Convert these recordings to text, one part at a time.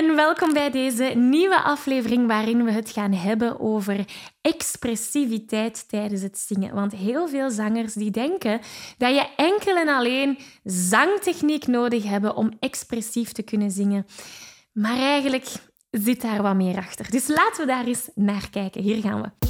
en welkom bij deze nieuwe aflevering waarin we het gaan hebben over expressiviteit tijdens het zingen. Want heel veel zangers die denken dat je enkel en alleen zangtechniek nodig hebt om expressief te kunnen zingen. Maar eigenlijk zit daar wat meer achter. Dus laten we daar eens naar kijken. Hier gaan we.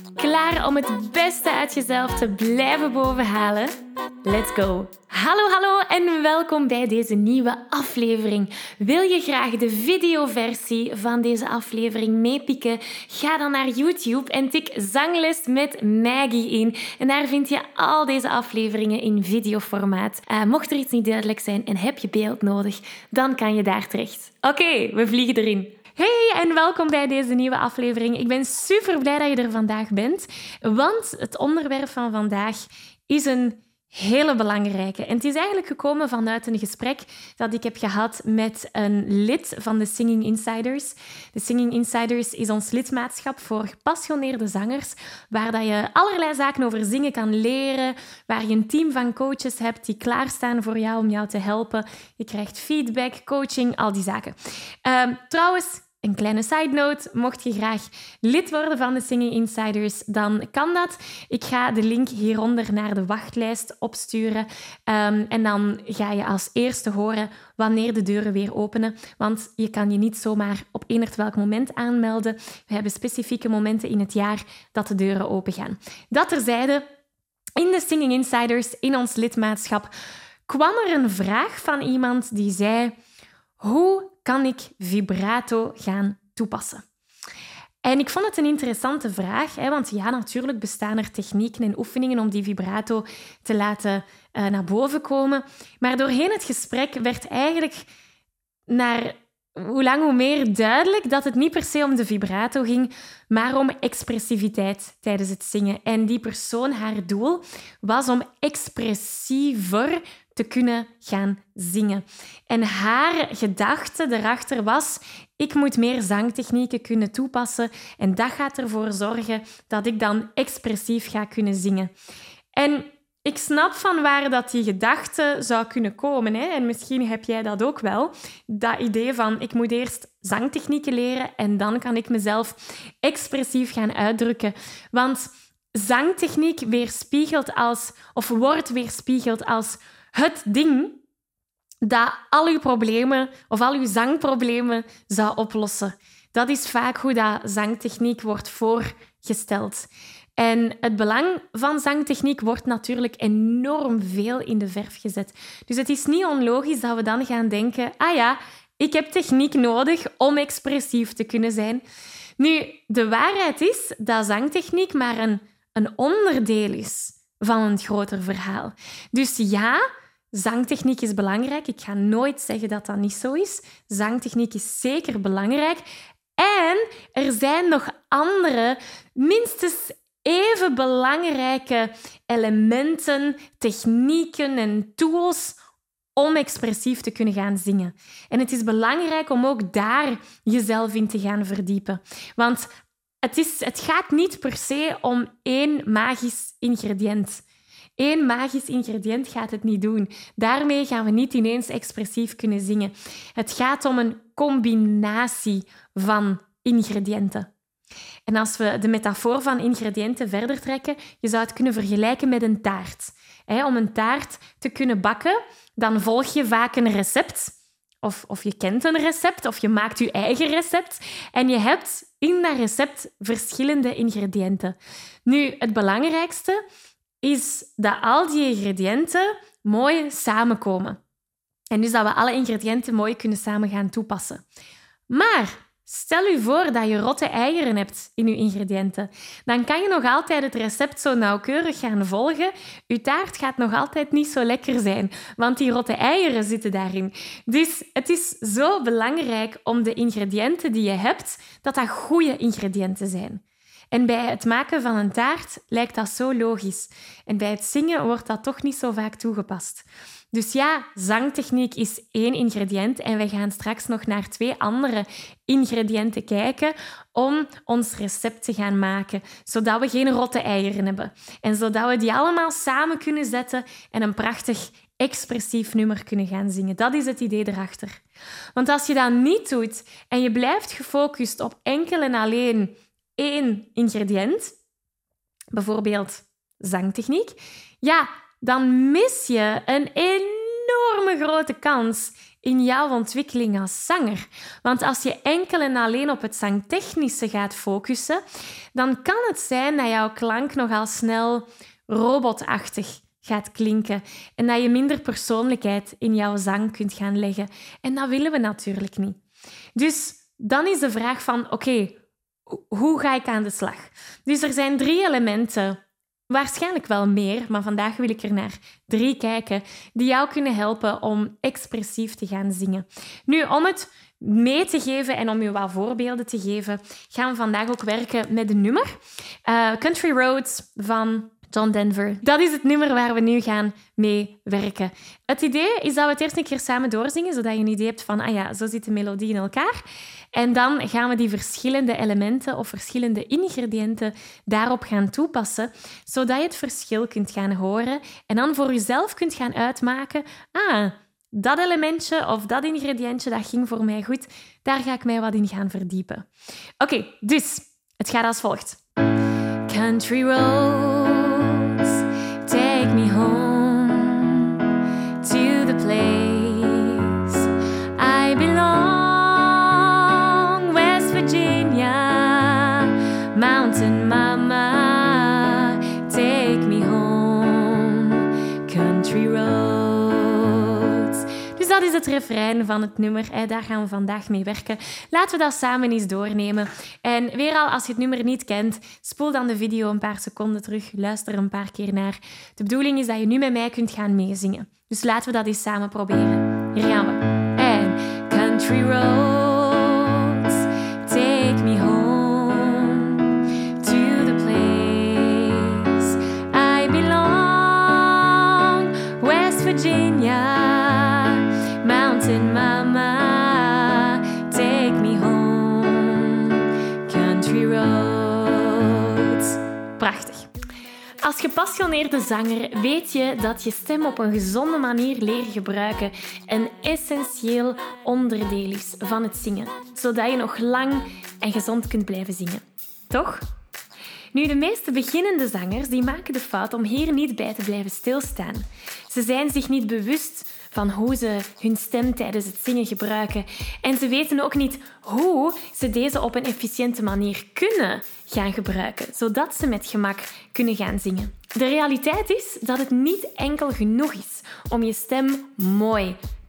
Klaar om het beste uit jezelf te blijven bovenhalen? Let's go! Hallo, hallo en welkom bij deze nieuwe aflevering. Wil je graag de videoversie van deze aflevering meepikken? Ga dan naar YouTube en tik Zangles met Maggie in. En daar vind je al deze afleveringen in videoformaat. Uh, mocht er iets niet duidelijk zijn en heb je beeld nodig, dan kan je daar terecht. Oké, we vliegen erin. Hey en welkom bij deze nieuwe aflevering. Ik ben super blij dat je er vandaag bent, want het onderwerp van vandaag is een hele belangrijke. En het is eigenlijk gekomen vanuit een gesprek dat ik heb gehad met een lid van de Singing Insiders. De Singing Insiders is ons lidmaatschap voor gepassioneerde zangers, waar dat je allerlei zaken over zingen kan leren, waar je een team van coaches hebt die klaarstaan voor jou om jou te helpen. Je krijgt feedback, coaching, al die zaken. Uh, trouwens, een kleine side note, mocht je graag lid worden van de Singing Insiders, dan kan dat. Ik ga de link hieronder naar de wachtlijst opsturen. Um, en dan ga je als eerste horen wanneer de deuren weer openen. Want je kan je niet zomaar op enig welk moment aanmelden. We hebben specifieke momenten in het jaar dat de deuren open gaan. Dat terzijde, in de Singing Insiders, in ons lidmaatschap, kwam er een vraag van iemand die zei... Hoe kan ik vibrato gaan toepassen? En ik vond het een interessante vraag, hè, want ja, natuurlijk bestaan er technieken en oefeningen om die vibrato te laten uh, naar boven komen. Maar doorheen het gesprek werd eigenlijk naar hoe lang hoe meer duidelijk dat het niet per se om de vibrato ging, maar om expressiviteit tijdens het zingen. En die persoon, haar doel, was om expressiever te kunnen gaan zingen. En haar gedachte erachter was: ik moet meer zangtechnieken kunnen toepassen en dat gaat ervoor zorgen dat ik dan expressief ga kunnen zingen. En ik snap van waar dat die gedachte zou kunnen komen. Hè? En misschien heb jij dat ook wel. Dat idee van ik moet eerst zangtechnieken leren en dan kan ik mezelf expressief gaan uitdrukken. Want zangtechniek weerspiegelt als, of wordt weerspiegeld als het ding dat al uw problemen of al uw zangproblemen zou oplossen. Dat is vaak hoe dat zangtechniek wordt voorgesteld. En het belang van zangtechniek wordt natuurlijk enorm veel in de verf gezet. Dus het is niet onlogisch dat we dan gaan denken: ah ja, ik heb techniek nodig om expressief te kunnen zijn. Nu, de waarheid is dat zangtechniek maar een, een onderdeel is van een groter verhaal. Dus ja, Zangtechniek is belangrijk. Ik ga nooit zeggen dat dat niet zo is. Zangtechniek is zeker belangrijk. En er zijn nog andere, minstens even belangrijke elementen, technieken en tools om expressief te kunnen gaan zingen. En het is belangrijk om ook daar jezelf in te gaan verdiepen. Want het, is, het gaat niet per se om één magisch ingrediënt. Eén magisch ingrediënt gaat het niet doen. Daarmee gaan we niet ineens expressief kunnen zingen. Het gaat om een combinatie van ingrediënten. En als we de metafoor van ingrediënten verder trekken, je zou het kunnen vergelijken met een taart. om een taart te kunnen bakken, dan volg je vaak een recept. Of, of je kent een recept, of je maakt je eigen recept. En je hebt in dat recept verschillende ingrediënten. Nu, het belangrijkste is dat al die ingrediënten mooi samenkomen. En dus dat we alle ingrediënten mooi kunnen samen gaan toepassen. Maar Stel u voor dat je rotte eieren hebt in uw ingrediënten. Dan kan je nog altijd het recept zo nauwkeurig gaan volgen. Uw taart gaat nog altijd niet zo lekker zijn, want die rotte eieren zitten daarin. Dus het is zo belangrijk om de ingrediënten die je hebt, dat dat goede ingrediënten zijn. En bij het maken van een taart lijkt dat zo logisch. En bij het zingen wordt dat toch niet zo vaak toegepast. Dus ja, zangtechniek is één ingrediënt en wij gaan straks nog naar twee andere ingrediënten kijken om ons recept te gaan maken, zodat we geen rotte eieren hebben. En zodat we die allemaal samen kunnen zetten en een prachtig expressief nummer kunnen gaan zingen. Dat is het idee erachter. Want als je dat niet doet en je blijft gefocust op enkel en alleen één ingrediënt, bijvoorbeeld zangtechniek, ja, dan mis je een enorme grote kans in jouw ontwikkeling als zanger. Want als je enkel en alleen op het zangtechnische gaat focussen, dan kan het zijn dat jouw klank nogal snel robotachtig gaat klinken en dat je minder persoonlijkheid in jouw zang kunt gaan leggen. En dat willen we natuurlijk niet. Dus dan is de vraag van, oké, hoe ga ik aan de slag? Dus er zijn drie elementen Waarschijnlijk wel meer, maar vandaag wil ik er naar drie kijken die jou kunnen helpen om expressief te gaan zingen. Nu, om het mee te geven en om je wat voorbeelden te geven, gaan we vandaag ook werken met een nummer. Uh, Country Roads van John Denver. Dat is het nummer waar we nu gaan mee werken. Het idee is dat we het eerst een keer samen doorzingen, zodat je een idee hebt van, ah ja, zo zit de melodie in elkaar. En dan gaan we die verschillende elementen of verschillende ingrediënten daarop gaan toepassen, zodat je het verschil kunt gaan horen en dan voor jezelf kunt gaan uitmaken, ah, dat elementje of dat ingrediëntje, dat ging voor mij goed, daar ga ik mij wat in gaan verdiepen. Oké, dus het gaat als volgt. Country roads, take het refrein van het nummer. Daar gaan we vandaag mee werken. Laten we dat samen eens doornemen. En weer al, als je het nummer niet kent, spoel dan de video een paar seconden terug. Luister er een paar keer naar. De bedoeling is dat je nu met mij kunt gaan meezingen. Dus laten we dat eens samen proberen. Hier gaan we. En Country Roads, gepassioneerde zanger weet je dat je stem op een gezonde manier leren gebruiken een essentieel onderdeel is van het zingen, zodat je nog lang en gezond kunt blijven zingen. Toch? Nu, de meeste beginnende zangers die maken de fout om hier niet bij te blijven stilstaan. Ze zijn zich niet bewust van hoe ze hun stem tijdens het zingen gebruiken. En ze weten ook niet hoe ze deze op een efficiënte manier kunnen gaan gebruiken, zodat ze met gemak kunnen gaan zingen. De realiteit is dat het niet enkel genoeg is om je stem mooi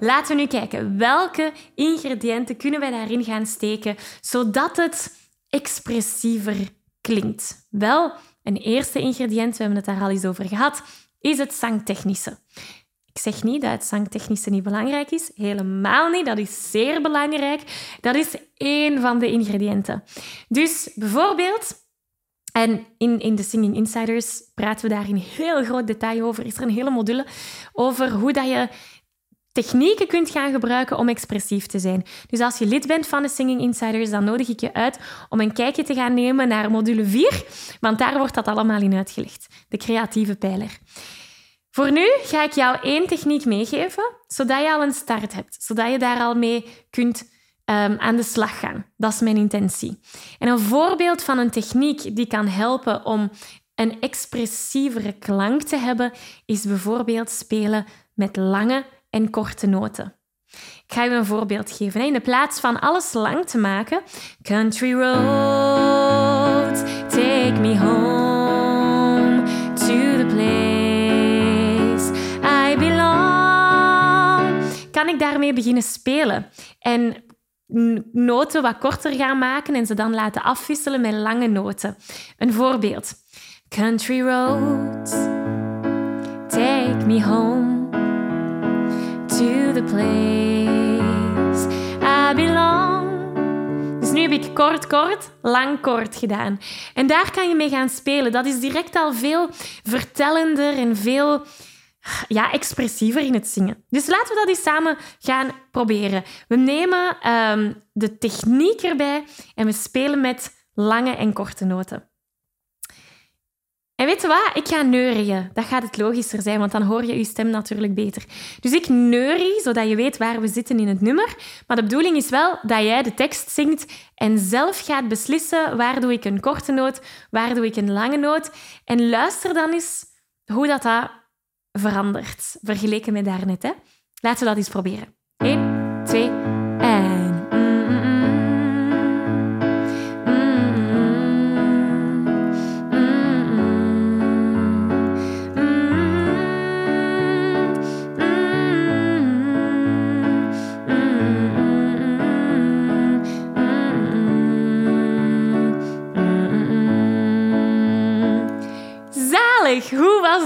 Laten we nu kijken welke ingrediënten kunnen wij daarin gaan steken zodat het expressiever klinkt. Wel, een eerste ingrediënt, we hebben het daar al eens over gehad, is het zangtechnische. Ik zeg niet dat het zangtechnische niet belangrijk is. Helemaal niet. Dat is zeer belangrijk. Dat is één van de ingrediënten. Dus bijvoorbeeld, en in, in de Singing Insiders praten we daar in heel groot detail over. Is er een hele module over hoe dat je technieken kunt gaan gebruiken om expressief te zijn. Dus als je lid bent van de Singing Insiders, dan nodig ik je uit om een kijkje te gaan nemen naar module 4, want daar wordt dat allemaal in uitgelegd. De creatieve pijler. Voor nu ga ik jou één techniek meegeven, zodat je al een start hebt, zodat je daar al mee kunt um, aan de slag gaan. Dat is mijn intentie. En een voorbeeld van een techniek die kan helpen om een expressievere klank te hebben, is bijvoorbeeld spelen met lange en korte noten. Ik ga je een voorbeeld geven. In de plaats van alles lang te maken, Country roads, take me home to the place I belong. Kan ik daarmee beginnen spelen en noten wat korter gaan maken en ze dan laten afwisselen met lange noten. Een voorbeeld. Country roads, take me home the place I belong. Dus nu heb ik kort, kort, lang, kort gedaan. En daar kan je mee gaan spelen. Dat is direct al veel vertellender en veel ja, expressiever in het zingen. Dus laten we dat eens samen gaan proberen. We nemen um, de techniek erbij en we spelen met lange en korte noten. En weet je wat? Ik ga neurien. Dat gaat het logischer zijn, want dan hoor je je stem natuurlijk beter. Dus ik neurie, zodat je weet waar we zitten in het nummer. Maar de bedoeling is wel dat jij de tekst zingt en zelf gaat beslissen waar doe ik een korte noot, waar doe ik een lange noot. En luister dan eens hoe dat, dat verandert, vergeleken met daarnet. Hè? Laten we dat eens proberen.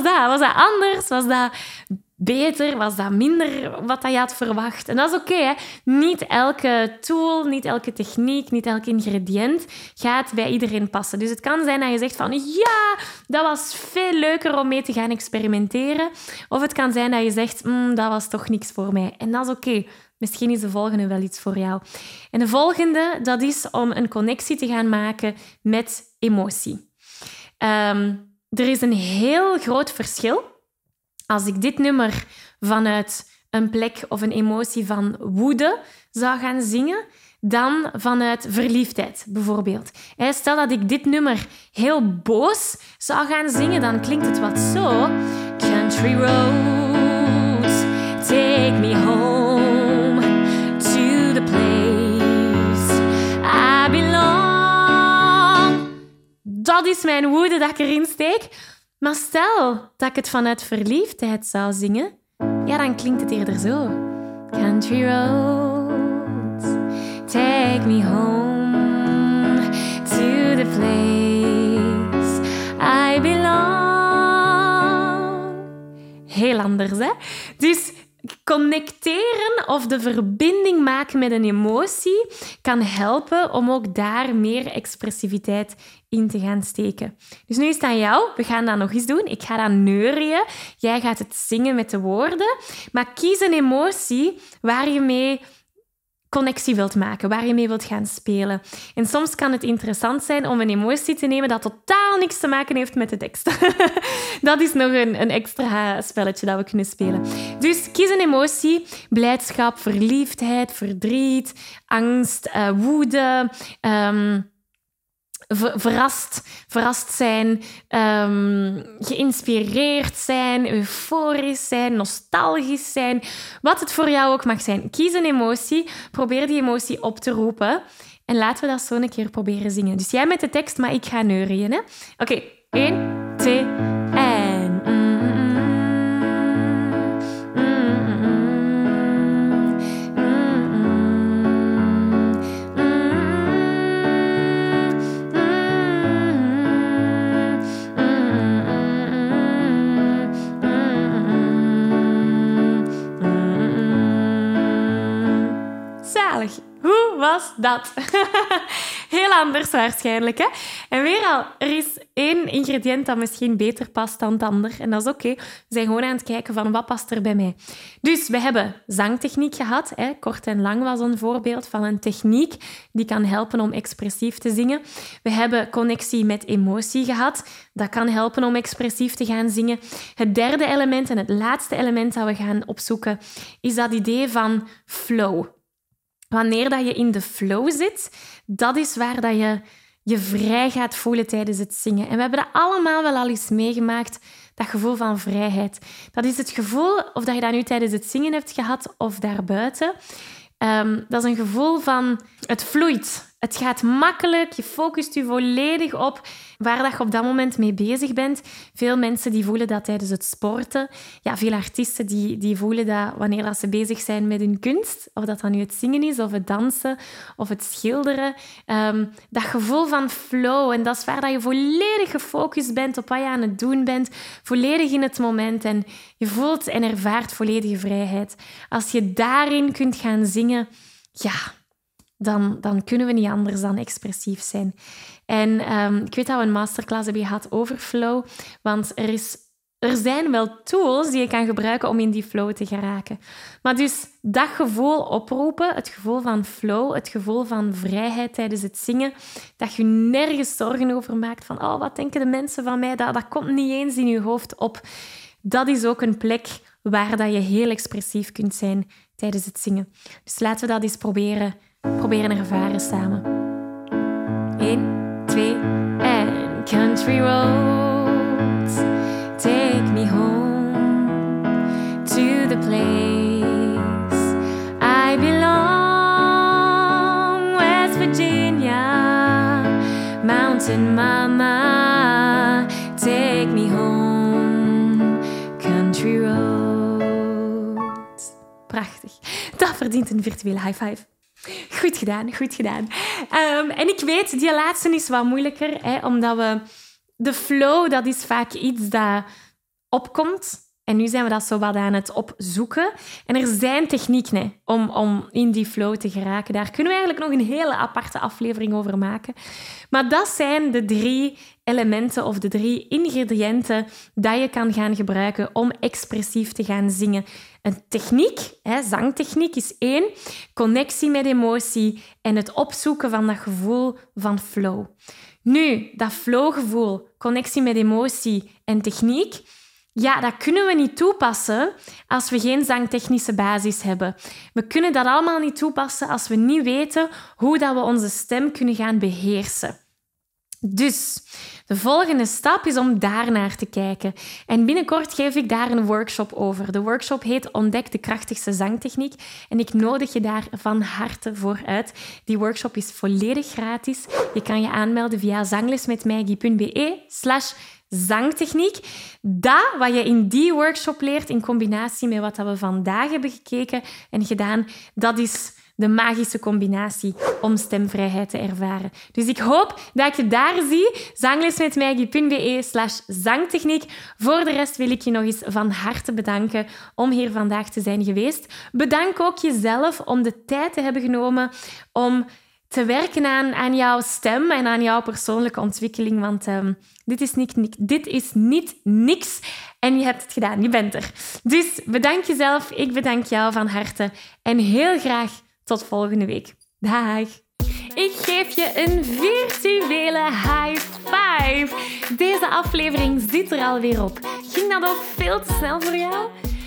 Was dat? Was anders? Was dat beter? Was dat minder wat je had verwacht? En dat is oké. niet elke tool, niet elke techniek, niet elk ingrediënt gaat bij iedereen passen. Dus het kan zijn dat je zegt van ja, dat was veel leuker om mee te gaan experimenteren. Of het kan zijn dat je zegt mm, dat was toch niks voor mij. En dat is oké. Misschien is de volgende wel iets voor jou. En de volgende, dat is om een connectie te gaan maken met emotie. Um, er is een heel groot verschil als ik dit nummer vanuit een plek of een emotie van woede zou gaan zingen, dan vanuit verliefdheid, bijvoorbeeld. Stel dat ik dit nummer heel boos zou gaan zingen, dan klinkt het wat zo. Country roads, dat is mijn woede dat ik erin steek. Maar stel dat ik het vanuit verliefdheid zou zingen, ja, dan klinkt het eerder zo. Country roads, take me home to the place I belong. Heel anders, hè? Dus connecteren of de verbinding maken met een emotie kan helpen om ook daar meer expressiviteit in te gaan steken. Dus nu is het aan jou. We gaan dat nog eens doen. Ik ga dat neurien. Jij gaat het zingen met de woorden. Maar kies een emotie waar je mee connectie wilt maken, waar je mee wilt gaan spelen. En soms kan het interessant zijn om een emotie te nemen dat totaal niks te maken heeft met de tekst. dat is nog een, een extra spelletje dat we kunnen spelen. Dus kies een emotie. Blijdschap, verliefdheid, verdriet, angst, uh, woede... Um, verrast, verrast zijn, um, geïnspireerd zijn, euforisch zijn, nostalgisch zijn. Wat het voor jou ook mag zijn. Kies een emotie, probeer die emotie op te roepen. En laten we dat zo een keer proberen zingen. Dus jij met de tekst, maar ik ga neurien. Oké, okay. 1, 2, was dat? Heel heel anders waarschijnlijk. Hè? En weer al, er is één ingrediënt dat misschien beter past dan het ander. En dat is oké. We zijn gewoon aan het kijken van wat past er bij mij. Dus we hebben zangtechniek gehad. Hè? Kort en lang was een voorbeeld van een techniek die kan helpen om expressief te zingen. We hebben connectie met emotie gehad. Dat kan helpen om expressief te gaan zingen. Het derde element en het laatste element dat we gaan opzoeken is dat idee van flow. Wanneer dat je in de flow zit, dat is waar dat je je vrij gaat voelen tijdens het zingen. En we hebben dat allemaal wel al eens meegemaakt, dat gevoel van vrijheid. Dat is het gevoel, of dat je dat nu tijdens het zingen hebt gehad of daarbuiten. Um, dat is een gevoel van het vloeit. Het gaat makkelijk, je focust je volledig op waar dat je op dat moment mee bezig bent. Veel mensen die voelen dat tijdens het sporten. Ja, veel artiesten die, die voelen dat wanneer dat ze bezig zijn met hun kunst, of dat dan nu het zingen is, of het dansen, of het schilderen. Um, dat gevoel van flow, en dat is waar dat je volledig gefocust bent op wat je aan het doen bent, volledig in het moment, en je voelt en ervaart volledige vrijheid. Als je daarin kunt gaan zingen, ja, dan, dan kunnen we niet anders dan expressief zijn. En um, ik weet dat we een masterclass hebben gehad over flow, want er, is, er zijn wel tools die je kan gebruiken om in die flow te geraken. Maar dus dat gevoel oproepen, het gevoel van flow, het gevoel van vrijheid tijdens het zingen, dat je nergens zorgen over maakt van oh, wat denken de mensen van mij, dat, dat komt niet eens in je hoofd op. Dat is ook een plek waar dat je heel expressief kunt zijn tijdens het zingen. Dus laten we dat eens proberen proberen ervaren samen. 1, 2 en country roads take me home to the place I belong, West Virginia, Mountain Mama, take me home, country roads. Prachtig. Dat verdient een virtuele high five. Goed gedaan, goed gedaan. Um, en ik weet, die laatste is wat moeilijker, hè, omdat we... De flow, dat is vaak iets dat opkomt. En nu zijn we dat zo wat aan het opzoeken. En er zijn technieken om, om in die flow te geraken. Daar kunnen we eigenlijk nog een hele aparte aflevering over maken. Maar dat zijn de drie elementen of de drie ingrediënten dat je kan gaan gebruiken om expressief te gaan zingen. Een techniek, hè, zangtechniek is één, connectie met emotie en het opzoeken van dat gevoel van flow. Nu, dat flowgevoel, connectie met emotie en techniek, ja, dat kunnen we niet toepassen als we geen zangtechnische basis hebben. We kunnen dat allemaal niet toepassen als we niet weten hoe dat we onze stem kunnen gaan beheersen. Dus de volgende stap is om daarnaar te kijken. En binnenkort geef ik daar een workshop over. De workshop heet Ontdek de krachtigste zangtechniek. En ik nodig je daar van harte voor uit. Die workshop is volledig gratis. Je kan je aanmelden via zanglesmetmaggie.be slash zangtechniek. Dat wat je in die workshop leert in combinatie met wat we vandaag hebben gekeken en gedaan, dat is de magische combinatie om stemvrijheid te ervaren. Dus ik hoop dat ik je daar zie. Zanglesmetmaggie.be slash zangtechniek. Voor de rest wil ik je nog eens van harte bedanken om hier vandaag te zijn geweest. Bedank ook jezelf om de tijd te hebben genomen om te werken aan, jouw stem en aan jouw persoonlijke ontwikkeling. Want um, dit, is niet, dit is niet niks. En je hebt het gedaan, je bent er. Dus bedank jezelf, ik bedank jou van harte. En heel graag tot volgende week. Dag! Ik geef je een virtuele high five. Deze aflevering zit er alweer op. Ging dat ook veel te snel voor jou?